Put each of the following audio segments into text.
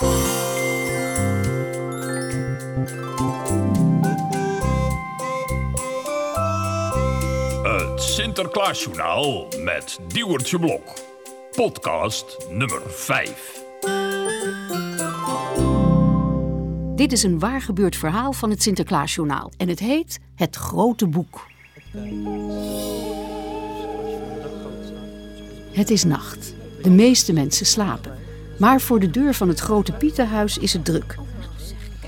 Het Sinterklaasjournaal met Diewertje Blok. Podcast nummer 5. Dit is een waar gebeurd verhaal van het Sinterklaasjournaal en het heet Het Grote Boek. Het is nacht. De meeste mensen slapen. Maar voor de deur van het grote Pietenhuis is het druk.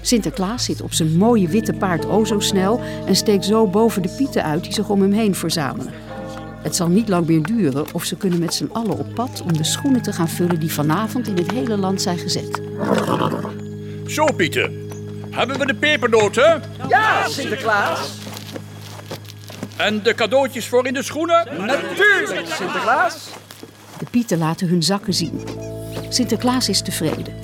Sinterklaas zit op zijn mooie witte paard o zo snel en steekt zo boven de pieten uit die zich om hem heen verzamelen. Het zal niet lang meer duren of ze kunnen met z'n allen op pad om de schoenen te gaan vullen die vanavond in het hele land zijn gezet. Zo, Pieter. Hebben we de pepernoten? Ja, Sinterklaas. En de cadeautjes voor in de schoenen? Natuurlijk, Sinterklaas. De pieten laten hun zakken zien. Sinterklaas is tevreden.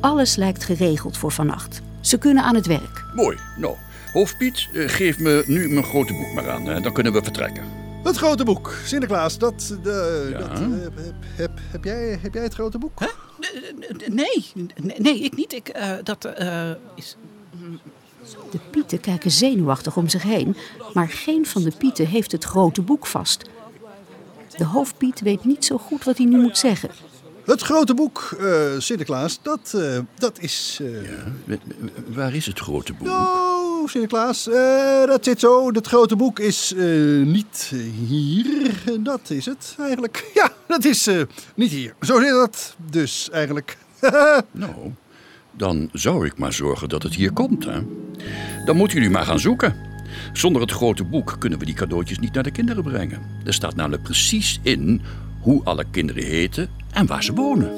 Alles lijkt geregeld voor vannacht. Ze kunnen aan het werk. Mooi. Nou, hoofdpiet, eh, geef me nu mijn grote boek maar aan. Dan kunnen we vertrekken. Het grote boek, Sinterklaas, dat, de, Ja? dat eh, heb, heb, heb, jij, heb jij het grote boek? Nee, nee, nee, ik niet. Ik, eh, dat eh, is. De pieten kijken zenuwachtig om zich heen, maar geen van de pieten heeft het grote boek vast. De hoofdpiet weet niet zo goed wat hij nu moet zeggen. Het grote boek, eh, Sinterklaas, dat, eh, dat is... eh, w- Waar is het grote boek? Oh, Sinterklaas, dat zit zo. Het grote boek is niet hier. Dat is het eigenlijk. Ja, dat is niet hier. Zo zit dat dus eigenlijk. Nou, dan zou ik maar zorgen dat het hier komt, hè. Dan moeten jullie maar gaan zoeken. Zonder het grote boek kunnen we die cadeautjes niet naar de kinderen brengen. Er staat namelijk precies in hoe alle kinderen heten en waar ze wonen.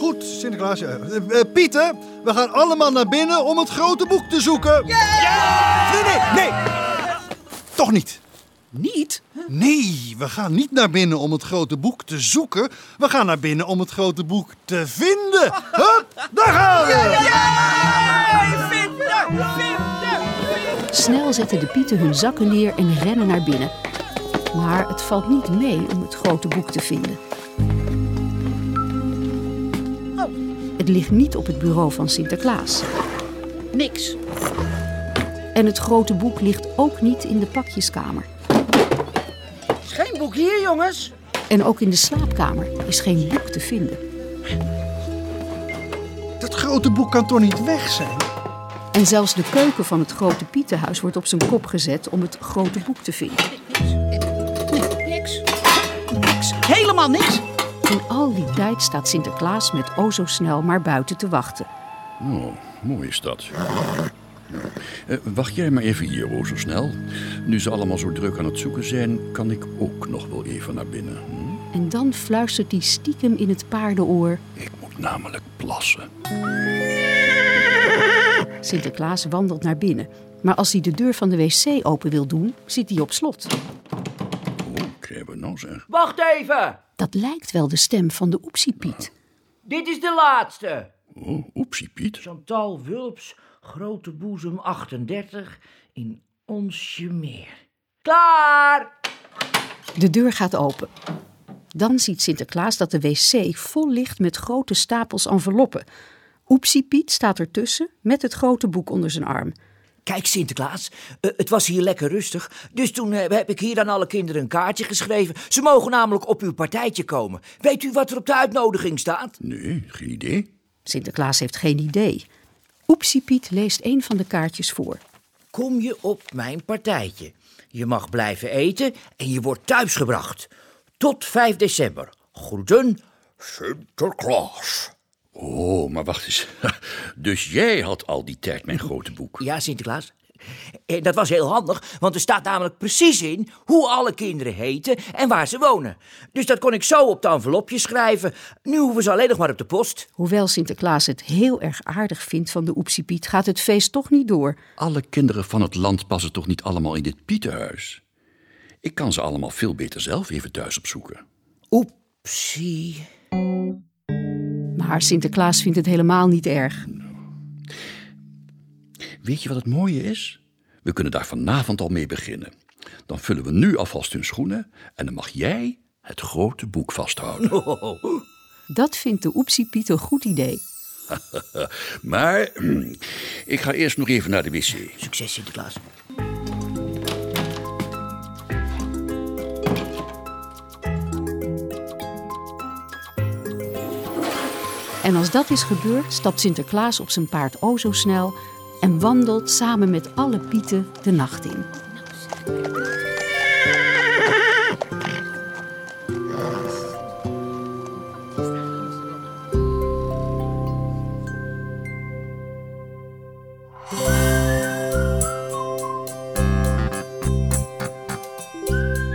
Goed, Sinterklaas. Eh, Pieter, we gaan allemaal naar binnen om het grote boek te zoeken. Nee, nee, nee. Toch niet. Niet? Nee, we gaan niet naar binnen om het grote boek te zoeken. We gaan naar binnen om het grote boek te vinden. Hup, daar gaan we. Snel zetten de pieten hun zakken neer en rennen naar binnen. Maar het valt niet mee om het grote boek te vinden. Het ligt niet op het bureau van Sinterklaas. Niks. En het grote boek ligt ook niet in de pakjeskamer. Is geen boek hier, jongens. En ook in de slaapkamer is geen boek te vinden. Dat grote boek kan toch niet weg zijn? En zelfs de keuken van het grote Pietenhuis wordt op zijn kop gezet om het grote boek te vinden. Niks. Niks. Helemaal niks. In al die tijd staat Sinterklaas met o zo snel maar buiten te wachten. Oh, mooi is dat. Eh, wacht jij maar even hier, oh, zo snel. Nu ze allemaal zo druk aan het zoeken zijn, kan ik ook nog wel even naar binnen. Hm? En dan fluistert hij stiekem in het paardenoor. Ik moet namelijk plassen. Sinterklaas wandelt naar binnen. Maar als hij de deur van de wc open wil doen, zit hij op slot. Nou zeg. Wacht even. Dat lijkt wel de stem van de Oepsiepiet. Dit is de laatste. Oh, oepsie Piet. Chantal Wulps, grote boezem 38 in Onsje Meer. Klaar! De deur gaat open. Dan ziet Sinterklaas dat de wc vol ligt met grote stapels enveloppen. Oepsiepiet staat ertussen met het grote boek onder zijn arm. Kijk, Sinterklaas, eh, het was hier lekker rustig. Dus toen eh, heb ik hier aan alle kinderen een kaartje geschreven. Ze mogen namelijk op uw partijtje komen. Weet u wat er op de uitnodiging staat? Nee, geen idee. Sinterklaas heeft geen idee. Oepsiepiet leest een van de kaartjes voor. Kom je op mijn partijtje. Je mag blijven eten en je wordt thuisgebracht. Tot 5 december. Groeten, Sinterklaas. Oh, maar wacht eens. Dus jij had al die tijd mijn grote boek. Ja, Sinterklaas. En dat was heel handig, want er staat namelijk precies in hoe alle kinderen heten en waar ze wonen. Dus dat kon ik zo op de envelopje schrijven. Nu hoeven ze alleen nog maar op de post. Hoewel Sinterklaas het heel erg aardig vindt van de Oepsiepiet, gaat het feest toch niet door. Alle kinderen van het land passen toch niet allemaal in dit Pieterhuis? Ik kan ze allemaal veel beter zelf even thuis opzoeken. Oepsie. Maar Sinterklaas vindt het helemaal niet erg. Weet je wat het mooie is? We kunnen daar vanavond al mee beginnen. Dan vullen we nu alvast hun schoenen en dan mag jij het grote boek vasthouden. Dat vindt de Oepsiepiet een goed idee. maar ik ga eerst nog even naar de wc. Succes, Sinterklaas. En als dat is gebeurd, stapt Sinterklaas op zijn paard o zo snel en wandelt samen met alle pieten de nacht in.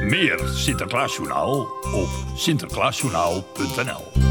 Meer Sinterklaasjournaal op sinterklaasjournaal.nl